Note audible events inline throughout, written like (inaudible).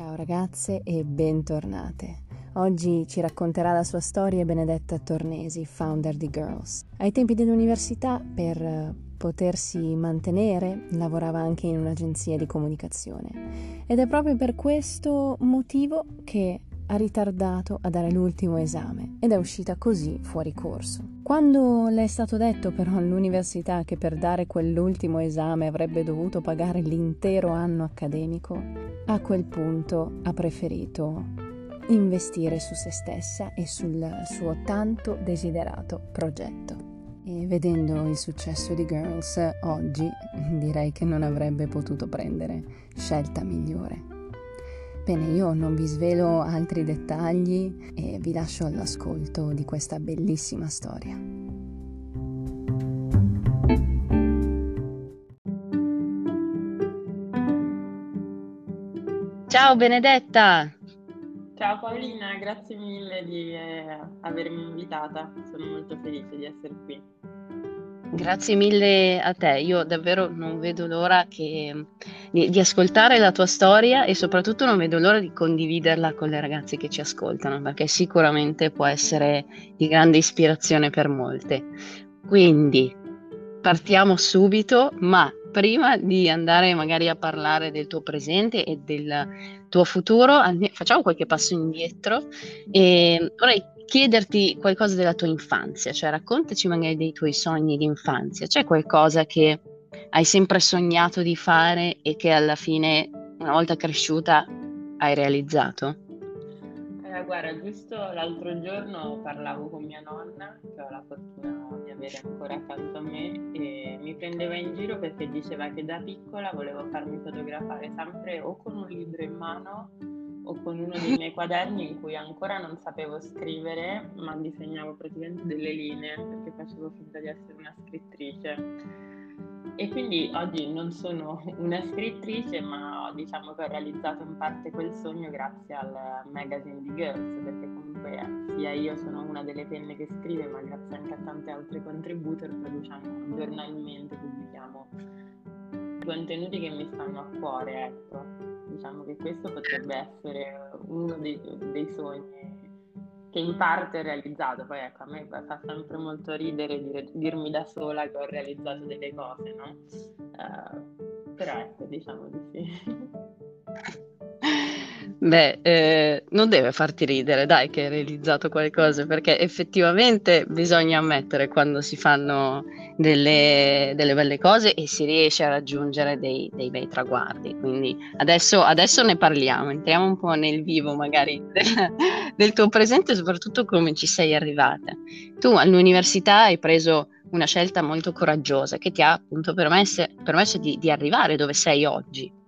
Ciao ragazze e bentornate. Oggi ci racconterà la sua storia Benedetta Tornesi, founder di Girls. Ai tempi dell'università, per potersi mantenere, lavorava anche in un'agenzia di comunicazione. Ed è proprio per questo motivo che ha ritardato a dare l'ultimo esame ed è uscita così fuori corso. Quando le è stato detto però all'università che per dare quell'ultimo esame avrebbe dovuto pagare l'intero anno accademico, a quel punto ha preferito investire su se stessa e sul suo tanto desiderato progetto. E vedendo il successo di Girls oggi direi che non avrebbe potuto prendere scelta migliore. Bene, io non vi svelo altri dettagli e vi lascio all'ascolto di questa bellissima storia. Ciao Benedetta! Ciao Paolina, grazie mille di eh, avermi invitata, sono molto felice di essere qui. Grazie mille a te, io davvero non vedo l'ora che, di, di, ascoltare la tua storia e soprattutto non vedo l'ora di condividerla con le ragazze che ci ascoltano, perché sicuramente può essere di grande ispirazione per molte. Quindi partiamo subito, ma prima di andare magari a parlare del tuo presente e del tuo futuro, facciamo qualche passo indietro e vorrei chiederti qualcosa della tua infanzia, cioè raccontaci magari dei tuoi sogni di infanzia. C'è qualcosa che hai sempre sognato di fare e che alla fine, una volta cresciuta, hai realizzato? Eh, guarda, giusto l'altro giorno parlavo con mia nonna, che ho la fortuna di avere ancora accanto a me, e mi prendeva in giro perché diceva che da piccola volevo farmi fotografare sempre o con un libro in mano o con uno dei miei quaderni in cui ancora non sapevo scrivere, ma disegnavo praticamente delle linee perché facevo finta di essere una scrittrice. E quindi oggi non sono (laughs) una scrittrice, ma diciamo che ho realizzato in parte quel sogno grazie al magazine di Girls, perché comunque sia io sono una delle penne che scrive, ma grazie anche a tante altre contributor produciamo giornalmente, pubblichiamo contenuti che mi stanno a cuore, ecco. Diciamo che questo potrebbe essere uno dei, dei sogni che in parte è realizzato. Poi ecco, a me fa sempre molto ridere dire, dirmi da sola che ho realizzato delle cose, no? Uh, però ecco, diciamo di sì. (laughs) Beh, eh, non deve farti ridere, dai, che hai realizzato qualcosa, perché effettivamente bisogna ammettere quando si fanno delle, delle belle cose e si riesce a raggiungere dei, dei bei traguardi. Quindi adesso, adesso, ne parliamo, entriamo un po' nel vivo magari del, del tuo presente e soprattutto come ci sei arrivata. Tu all'università hai preso una scelta molto coraggiosa che ti ha appunto permesso, permesso di, di arrivare dove sei oggi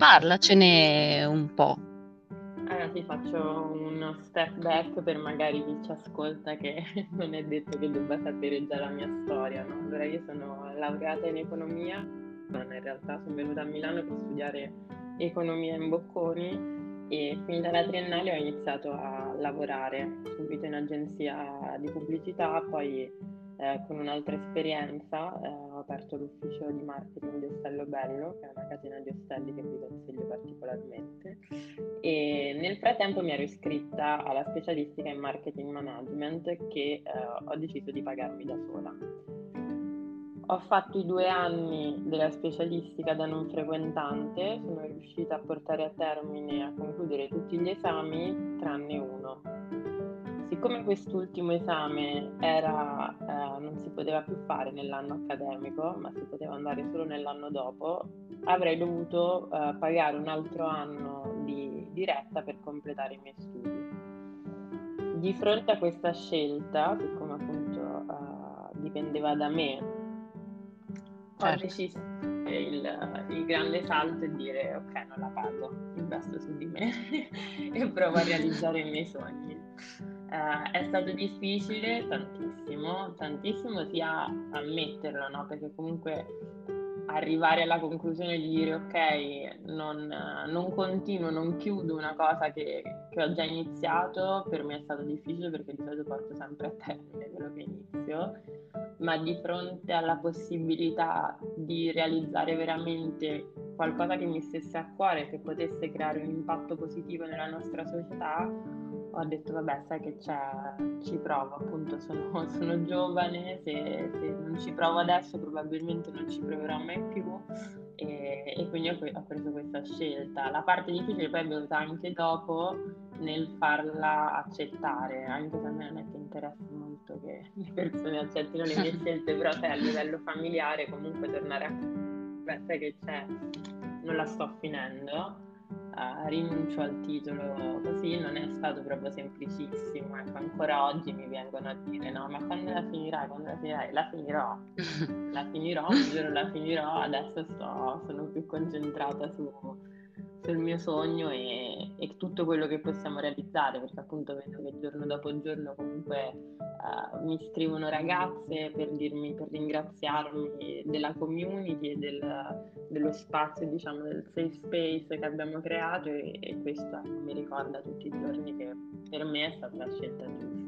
parlacene un po'. Allora ti faccio uno step back per magari chi ci ascolta che (laughs) non è detto che debba sapere già la mia storia. No? Allora io sono laureata in economia, in realtà sono venuta a Milano per studiare economia in Bocconi e finita la triennale ho iniziato a lavorare subito in agenzia di pubblicità, poi eh, con un'altra esperienza eh, ho aperto l'ufficio di marketing di Ostello Bello, che è una catena di ostelli che vi consiglio particolarmente. E nel frattempo mi ero iscritta alla specialistica in marketing management che eh, ho deciso di pagarmi da sola. Ho fatto i due anni della specialistica da non frequentante, sono riuscita a portare a termine, a concludere tutti gli esami tranne uno siccome quest'ultimo esame era, eh, non si poteva più fare nell'anno accademico, ma si poteva andare solo nell'anno dopo, avrei dovuto eh, pagare un altro anno di diretta per completare i miei studi. Di fronte a questa scelta, siccome appunto eh, dipendeva da me, certo. ho deciso il, il, grande salto e dire ok non la pago, investo su di me (laughs) e provo a realizzare i miei sogni. Uh, è stato difficile tantissimo, tantissimo sia ammetterlo, no? perché comunque arrivare alla conclusione di dire ok, non, non continuo, non chiudo una cosa che, che, ho già iniziato, per me è stato difficile perché di solito porto sempre a termine quello che inizio, ma di fronte alla possibilità di realizzare veramente qualcosa che mi stesse a cuore, che potesse creare un impatto positivo nella nostra società, ho detto vabbè sai che c'è, ci provo, appunto sono, (laughs) sono giovane, se, se, non ci provo adesso probabilmente non ci proverò mai più e, e quindi ho, ho, preso questa scelta. La parte difficile poi è venuta anche dopo nel farla accettare, anche se a me non è che interessa molto che le persone accettino le mie (laughs) scelte, però sai, a livello familiare comunque tornare a... Beh, sai che c'è, non la sto finendo rinuncio al titolo così non è stato proprio semplicissimo. Ecco, ancora oggi mi vengono a dire: no, ma quando la finirai? Quando la finirai? La finirò, la finirò, un giorno la finirò. Adesso sto, sono più concentrata su sul mio sogno e, e, tutto quello che possiamo realizzare, perché appunto vedo che giorno dopo giorno comunque uh, mi scrivono ragazze per, dirmi, per ringraziarmi della community e del, dello spazio, diciamo, del safe space che abbiamo creato e, e questo mi ricorda tutti i giorni che per me è stata la scelta giusta.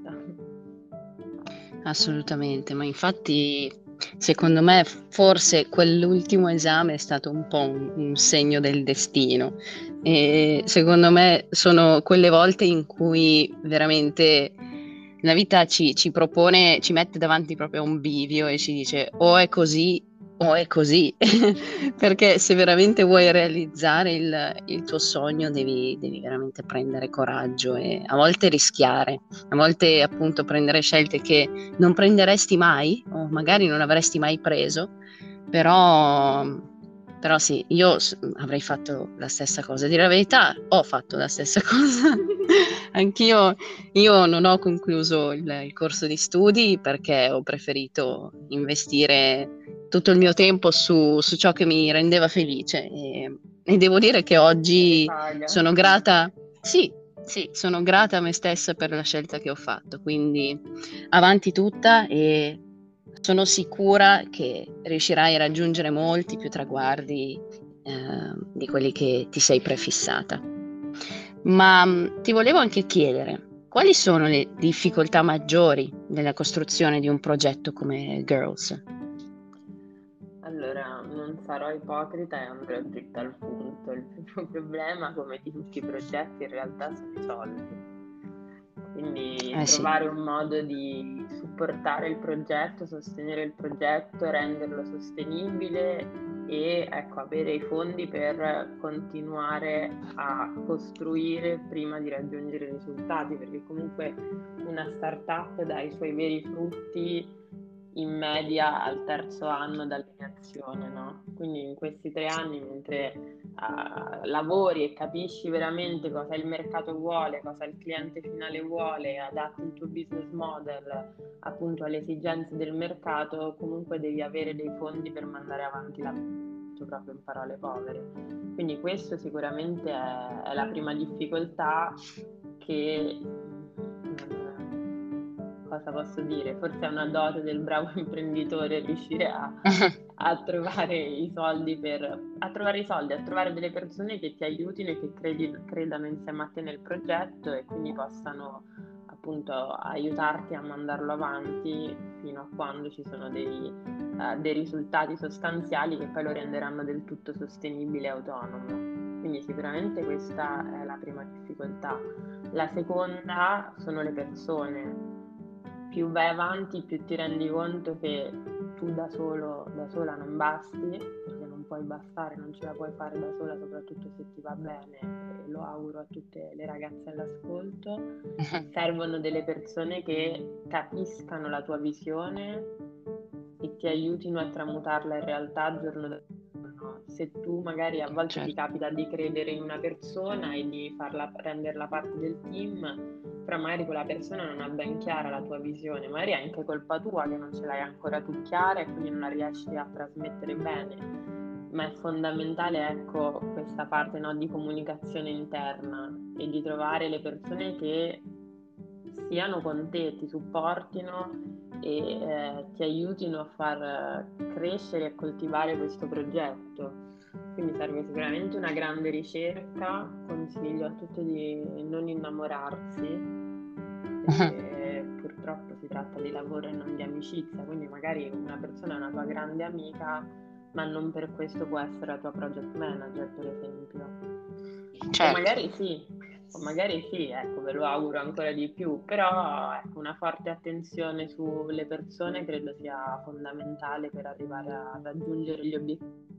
Assolutamente, ma infatti secondo me forse quell'ultimo esame è stato un po' un, un, segno del destino. E secondo me sono quelle volte in cui veramente la vita ci, ci propone, ci mette davanti proprio a un bivio e ci dice o è così o è così, (laughs) perché se veramente vuoi realizzare il, il tuo sogno devi, devi, veramente prendere coraggio e a volte rischiare, a volte appunto prendere scelte che non prenderesti mai o magari non avresti mai preso, però, però sì, io avrei fatto la stessa cosa, dire la verità ho fatto la stessa (laughs) cosa. Anch'io io non ho concluso il, il, corso di studi perché ho preferito investire tutto il mio tempo su, su ciò che mi rendeva felice. E, e devo dire che oggi sono grata, sì, sì, sono grata a me stessa per la scelta che ho fatto, quindi avanti tutta e sono sicura che riuscirai a raggiungere molti più traguardi eh, di quelli che ti sei prefissata. Ma mm, ti volevo anche chiedere, quali sono le difficoltà maggiori nella costruzione di un progetto come Girls? Allora, non sarò ipocrita e andrò dritta al punto. Il primo (laughs) problema, come di tutti i progetti, in realtà sono i soldi. Quindi eh, trovare sì. un modo di supportare il progetto, sostenere il progetto, renderlo sostenibile e ecco, avere i fondi per continuare a costruire prima di raggiungere i risultati, perché comunque una startup dà i suoi veri frutti in media al terzo anno dall'iniziazione, no? Quindi in questi tre anni, mentre uh, lavori e capisci veramente cosa il mercato vuole, cosa il cliente finale vuole, adatti il tuo business model appunto alle esigenze del mercato, comunque devi avere dei fondi per mandare avanti la proprio in parole povere. Quindi questo sicuramente è, è la prima difficoltà che cosa posso dire? Forse è una dote del bravo (laughs) imprenditore riuscire a, (laughs) a, trovare i soldi per a trovare i soldi, a trovare delle persone che ti aiutino e che credi, credano insieme a te nel progetto e quindi possano appunto aiutarti a mandarlo avanti fino a quando ci sono dei, uh, dei risultati sostanziali che poi lo renderanno del tutto sostenibile e autonomo. Quindi sicuramente questa è la prima difficoltà. La seconda sono le persone, più vai avanti, più ti rendi conto che tu da solo, da sola non basti, perché non puoi bastare, non ce la puoi fare da sola, soprattutto se ti va bene, e lo auguro a tutte le ragazze all'ascolto. (laughs) Servono delle persone che capiscano la tua visione e ti aiutino a tramutarla in realtà giorno dopo giorno. Se tu magari a volte certo. ti capita di credere in una persona e di farla renderla parte del team, però magari quella persona non ha ben chiara la tua visione, magari è anche colpa tua che non ce l'hai ancora tu chiara e quindi non la riesci a trasmettere bene. Ma è fondamentale, ecco, questa parte no, di comunicazione interna e di trovare le persone che siano con te, ti supportino e eh, ti aiutino a far crescere e coltivare questo progetto. Quindi serve sicuramente una grande ricerca, consiglio a tutti di non innamorarsi, perché (laughs) purtroppo si tratta di lavoro e non di amicizia, quindi magari una persona è una tua grande amica, ma non per questo può essere la tua project manager, per esempio. Certo. O magari sì, magari sì, ecco, ve lo auguro ancora di più, però ecco, una forte attenzione sulle persone credo sia fondamentale per arrivare a raggiungere gli obiettivi.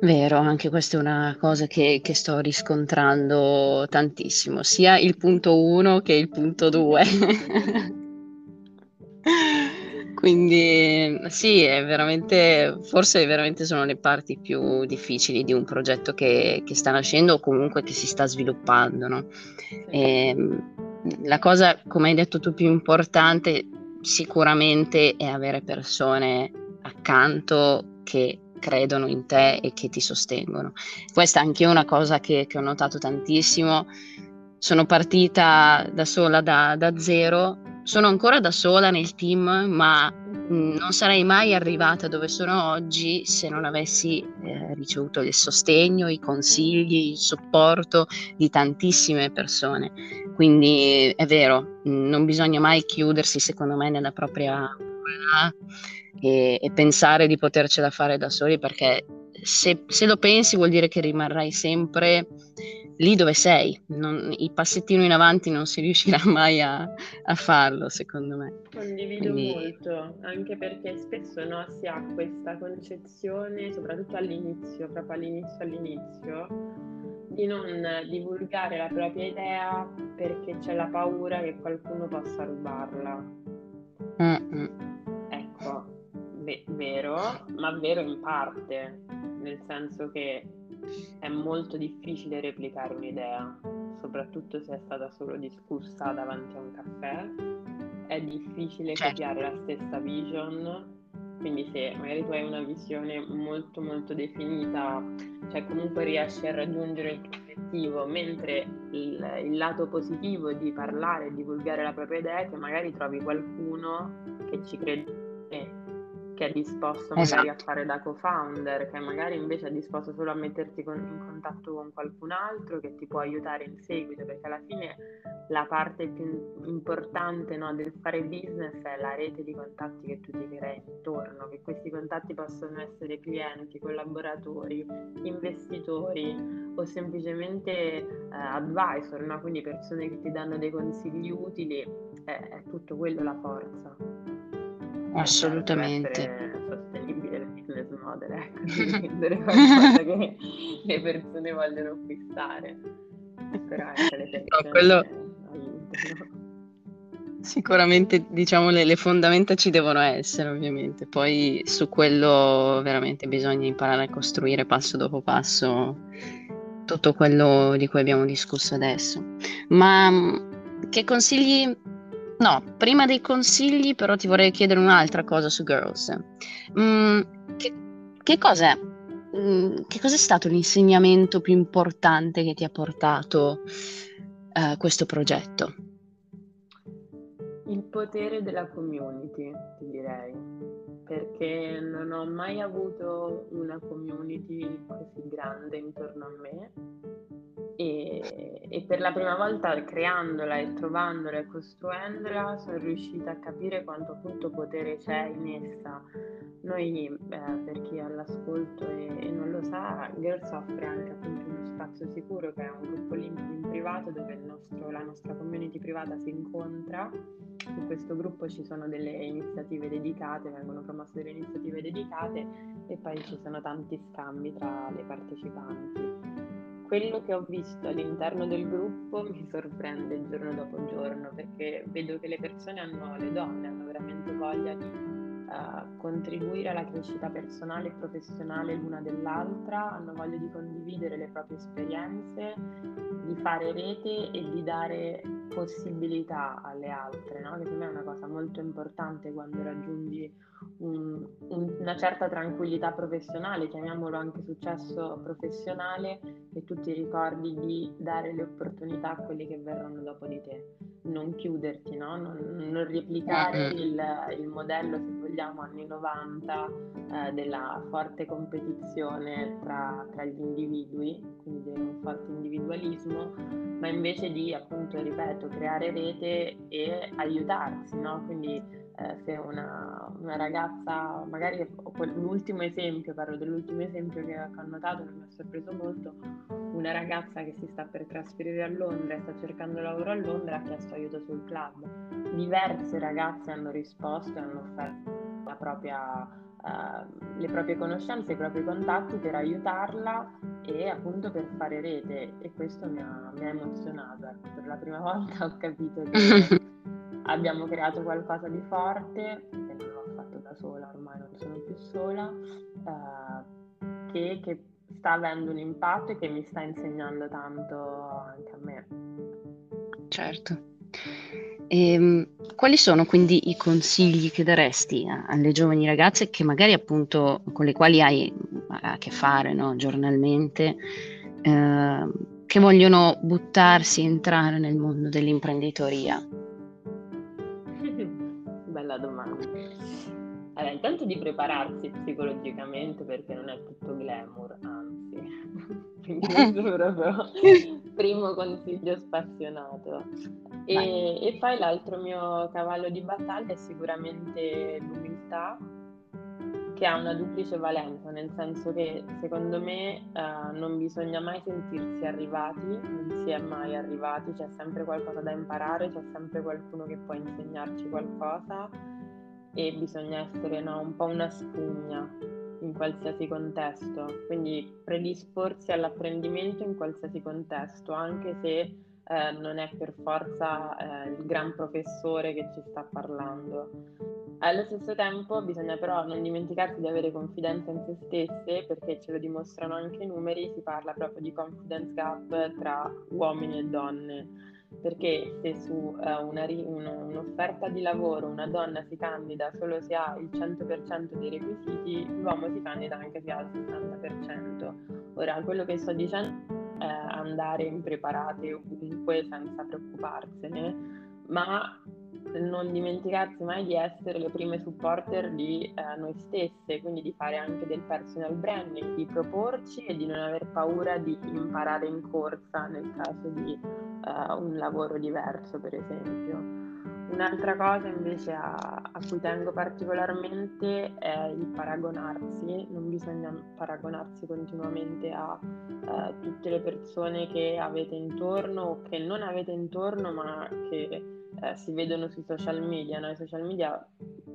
Vero, anche questa è una cosa che, che sto riscontrando tantissimo, sia il punto 1 che il punto 2. (laughs) Quindi sì, è veramente, forse veramente sono le parti più difficili di un progetto che, che sta nascendo o comunque che si sta sviluppando. No? E, ehm, la cosa, come hai detto tu, più importante sicuramente è avere persone accanto che credono in te e che ti sostengono. Questa è anche una cosa che, che ho notato tantissimo. Sono partita da sola da, da zero, sono ancora da sola nel team, ma non sarei mai arrivata dove sono oggi se non avessi eh, ricevuto il sostegno, i consigli, il supporto di tantissime persone. Quindi è vero, non bisogna mai chiudersi, secondo me, nella propria e, e, pensare di potercela fare da soli perché se, se, lo pensi vuol dire che rimarrai sempre lì dove sei, non, il passettino in avanti non si riuscirà (laughs) mai a, a farlo secondo me. Condivido Quindi... molto, anche perché spesso no, si ha questa concezione, soprattutto all'inizio, proprio all'inizio all'inizio, di non divulgare la propria idea perché c'è la paura che qualcuno possa rubarla. Mm-mm vero, ma vero in parte, nel senso che è molto difficile replicare un'idea, soprattutto se è stata solo discussa davanti a un caffè. È difficile certo. copiare la stessa vision, quindi se magari tu hai una visione molto molto definita, cioè comunque riesci a raggiungere il tuo obiettivo, mentre il, il lato positivo di parlare e divulgare la propria idea è che magari trovi qualcuno che ci crede che è disposto magari esatto. a fare da co-founder, che magari invece è disposto solo a metterti con, in contatto con qualcun altro che ti può aiutare in seguito, perché alla fine la parte più importante no, del fare business è la rete di contatti che tu ti crei intorno, che questi contatti possono essere clienti, collaboratori, investitori o semplicemente eh, advisor, no? quindi persone che ti danno dei consigli utili, è, è tutto quello la forza. Assolutamente. sostenibile il model, ecco, (laughs) di vendere qualcosa che le persone vogliono acquistare. Però anche le persone no, quello... Sicuramente diciamo le, le, fondamenta ci devono essere ovviamente, poi su quello veramente bisogna imparare a costruire passo dopo passo tutto quello di cui abbiamo discusso adesso. Ma che consigli No, prima dei consigli però ti vorrei chiedere un'altra cosa su Girls. Mm, che, che cos'è? Mm, che cos'è stato l'insegnamento più importante che ti ha portato uh, questo progetto? Il potere della community, ti direi, perché non ho mai avuto una community così grande intorno a me e, e, per la prima volta creandola e trovandola e costruendola sono riuscita a capire quanto appunto potere c'è in essa. Noi, eh, per chi è all'ascolto e, e, non lo sa, Girls offre anche appunto uno spazio sicuro che è un gruppo LinkedIn privato dove nostro, la nostra community privata si incontra. Su questo gruppo ci sono delle iniziative dedicate, vengono promosse delle iniziative dedicate e poi ci sono tanti scambi tra le partecipanti quello che ho visto all'interno del gruppo (laughs) mi sorprende giorno dopo giorno perché vedo che le persone hanno, le donne hanno veramente voglia di uh, contribuire alla crescita personale e professionale l'una dell'altra, hanno voglia di condividere le proprie esperienze, di fare rete e di dare possibilità alle altre, no? che per me è una cosa molto importante quando raggiungi un, un, una certa tranquillità professionale, chiamiamolo anche successo professionale, e tu ti ricordi di dare le opportunità a quelli che verranno dopo di te, non chiuderti, no? non, non, replicare il, il, modello, se vogliamo, anni 90 eh, della forte competizione tra, tra gli individui, quindi di un forte individualismo, ma invece di appunto, ripeto, creare rete e aiutarsi, no? quindi eh, se una, una, ragazza, magari l'ultimo esempio, parlo dell'ultimo esempio che ho notato, che mi ha sorpreso molto, una ragazza che si sta per trasferire a Londra e sta cercando lavoro a Londra ha chiesto aiuto sul club. Diverse ragazze hanno risposto e hanno offerto propria, uh, le proprie conoscenze, i propri contatti per aiutarla e appunto per fare rete e questo mi ha, mi ha emozionato. Ecco, per la prima (laughs) volta ho capito che (laughs) abbiamo creato qualcosa di forte, perché non l'ho fatto da sola, ormai non sono più sola, eh, che, che sta avendo un impatto e che mi sta insegnando tanto anche a me. Certo. E, ehm, quali sono quindi i consigli che daresti alle giovani ragazze che magari appunto con le quali hai a che fare no, giornalmente, eh, che vogliono buttarsi, entrare nel mondo dell'imprenditoria? Di prepararsi psicologicamente perché non è tutto glamour, anzi. (laughs) Questo è proprio (laughs) primo consiglio spassionato. E, e poi l'altro mio cavallo di battaglia è sicuramente l'umiltà che ha una duplice valenza, nel senso che secondo me uh, non bisogna mai sentirsi arrivati, non si è mai arrivati, c'è sempre qualcosa da imparare, c'è sempre qualcuno che può insegnarci qualcosa e bisogna essere no, un po' una spugna in qualsiasi contesto, quindi predisporsi all'apprendimento in qualsiasi contesto, anche se eh, non è per forza eh, il gran professore che ci sta parlando. Allo stesso tempo bisogna però non dimenticarsi di avere confidenza in se stesse perché ce lo dimostrano anche i numeri, si parla proprio di confidence gap tra uomini e donne, perché se su uh, una, uno, un'offerta di lavoro una donna si candida solo se ha il 100% dei requisiti, l'uomo si candida anche se ha il 60%. Ora, quello che sto dicendo è andare impreparate ovunque senza preoccuparsene, ma non dimenticarsi mai di essere le prime supporter di eh, noi stesse, quindi di fare anche del personal branding, di proporci e di non aver paura di imparare in corsa nel caso di uh, un lavoro diverso, per esempio. Un'altra cosa invece a, a, cui tengo particolarmente è il paragonarsi, non bisogna paragonarsi continuamente a uh, tutte le persone che avete intorno o che non avete intorno ma che eh, si vedono sui social media, no? i social media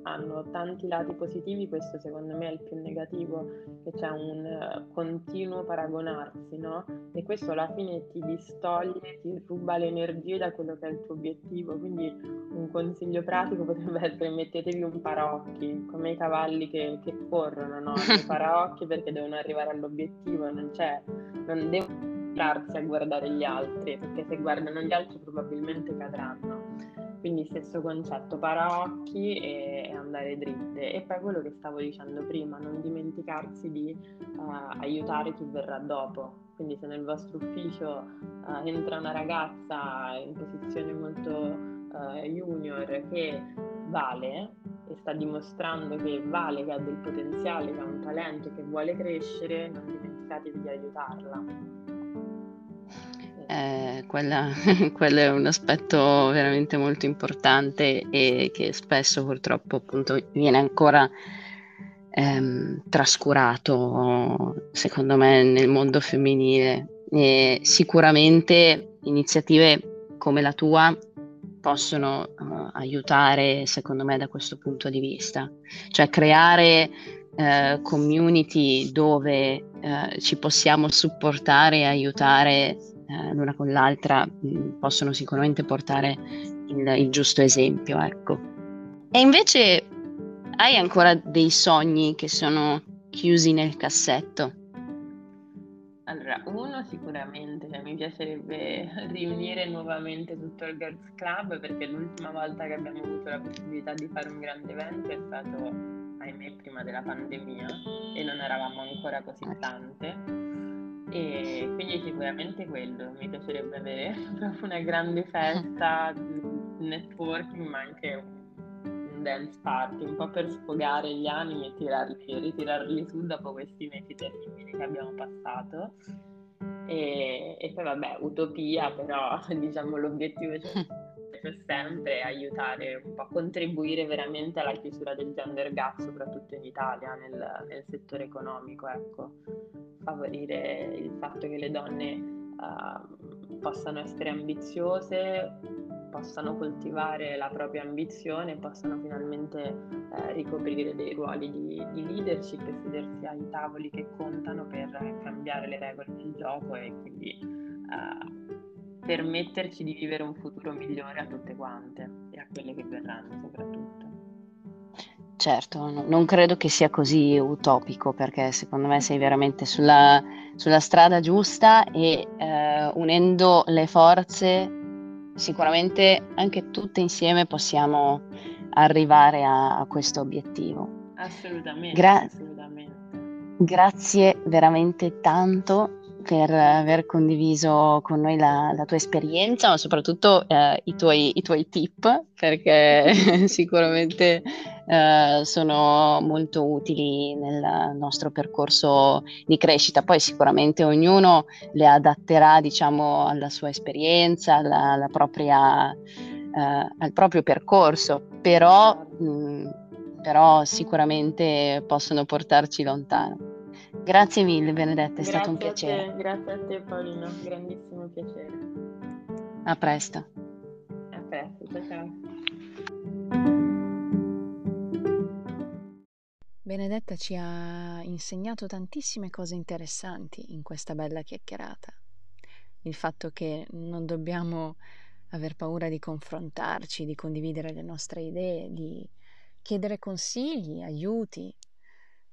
hanno tanti lati positivi, questo secondo me è il più negativo, che c'è un uh, continuo paragonarsi, no? E questo alla fine ti distoglie, ti ruba le energie da quello che è il tuo obiettivo, quindi un consiglio pratico potrebbe essere mettetevi un paraocchi, come i cavalli che, che corrono, no? (laughs) I paraocchi perché devono arrivare all'obiettivo, non c'è, non devono a guardare gli altri, perché se guardano gli altri probabilmente cadranno. Quindi stesso concetto, paraocchi e, andare dritte. E poi quello che stavo dicendo prima, non dimenticarsi di uh, aiutare chi verrà dopo. Quindi se nel vostro ufficio uh, entra una ragazza in posizione molto uh, junior che vale e sta dimostrando che vale, che ha del potenziale, che ha un talento, che vuole crescere, non dimenticatevi di aiutarla eh, quella, (laughs) quello è un aspetto veramente molto importante e che spesso purtroppo appunto viene ancora ehm, trascurato, secondo me, nel mondo femminile. E sicuramente iniziative come la tua possono uh, aiutare, secondo me, da questo punto di vista, cioè creare uh, community dove uh, ci possiamo supportare e aiutare eh, l'una con l'altra mh, mm, possono sicuramente portare il, il giusto esempio, ecco. E invece hai ancora dei sogni che sono chiusi nel cassetto? Allora, uno sicuramente, cioè, mi piacerebbe (laughs) riunire nuovamente tutto il Girls Club perché l'ultima volta che abbiamo avuto la possibilità di fare un grande evento è stato ahimè, prima della pandemia e non eravamo ancora così ecco. tante. Quindi sicuramente quello, mi piacerebbe avere (laughs) una grande (laughs) festa, networking, ma anche un dance party, un po' per sfogare gli animi e tirarli, ritirarli su dopo questi mesi terribili che abbiamo passato. E, e poi vabbè, utopia, però (laughs) diciamo l'obiettivo c'è sempre aiutare un po' a contribuire veramente alla chiusura del gender gap, soprattutto in Italia, nel, nel settore economico, ecco. Favorire il fatto che le donne uh, possano essere ambiziose, possano coltivare la propria ambizione, possano finalmente eh, ricoprire dei ruoli di, di, leadership e sedersi ai tavoli che contano per cambiare le regole del gioco e quindi uh, permetterci di vivere un futuro migliore a tutte quante e a quelle che verranno soprattutto. Certo, no, non credo che sia così utopico perché secondo me sei veramente sulla, sulla strada giusta e eh, unendo le forze sicuramente anche tutte insieme possiamo arrivare a, a questo obiettivo. Assolutamente, Gra- assolutamente. Grazie veramente tanto per aver condiviso con noi la, la tua esperienza, ma soprattutto eh, i, tuoi, i, tuoi, tip, perché (laughs) sicuramente eh, sono molto utili nel nostro percorso di crescita. Poi sicuramente ognuno le adatterà, diciamo, alla sua esperienza, alla, alla propria, eh, al proprio percorso, però, mh, mm, però sicuramente possono portarci lontano. Grazie mille Benedetta, è grazie stato un piacere. Te, grazie a te Paolino, grandissimo piacere. A presto. A presto, ciao ciao. Benedetta ci ha insegnato tantissime cose interessanti in questa bella chiacchierata. Il fatto che non dobbiamo aver paura di confrontarci, di condividere le nostre idee, di chiedere consigli, aiuti,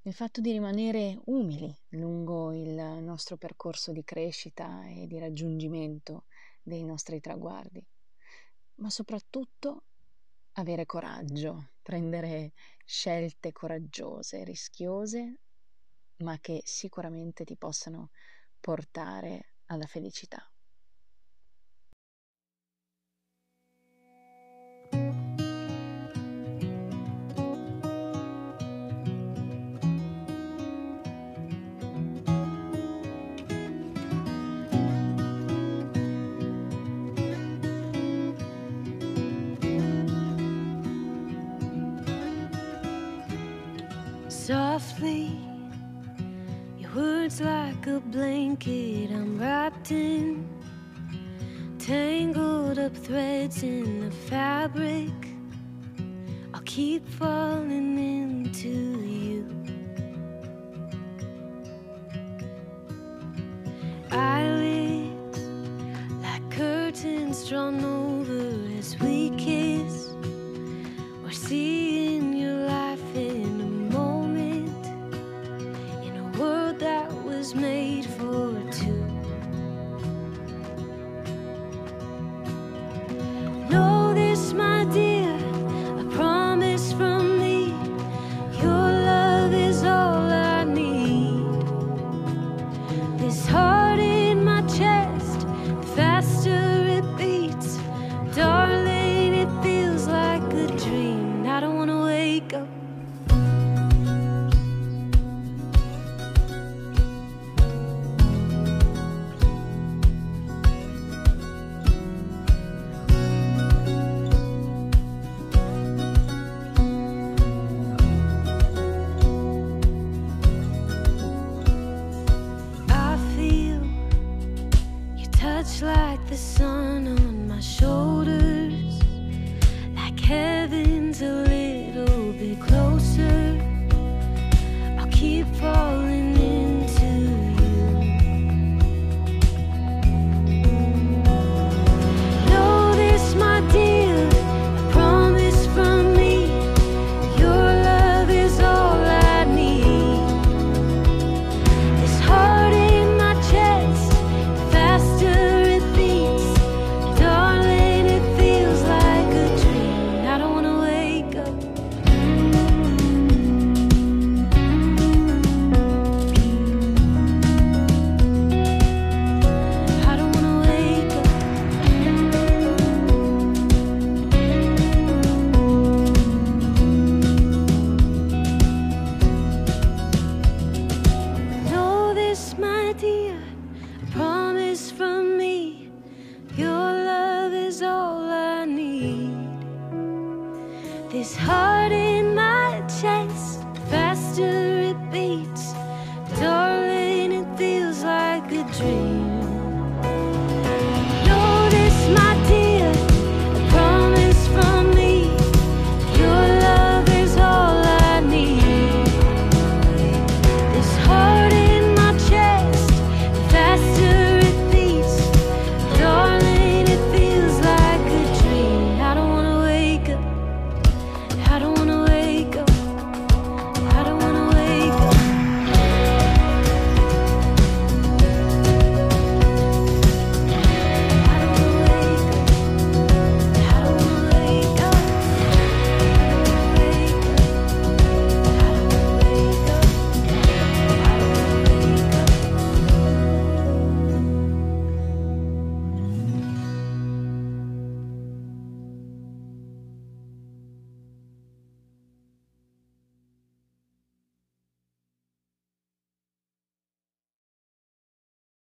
il fatto di rimanere umili lungo il nostro percorso di crescita e di raggiungimento dei nostri traguardi, ma soprattutto avere coraggio, prendere scelte coraggiose, rischiose, ma che sicuramente ti possano portare alla felicità. Your words like a blanket I'm wrapped in. Tangled up threads in the fabric. I'll keep falling into you. Eyelids like curtains drawn over as we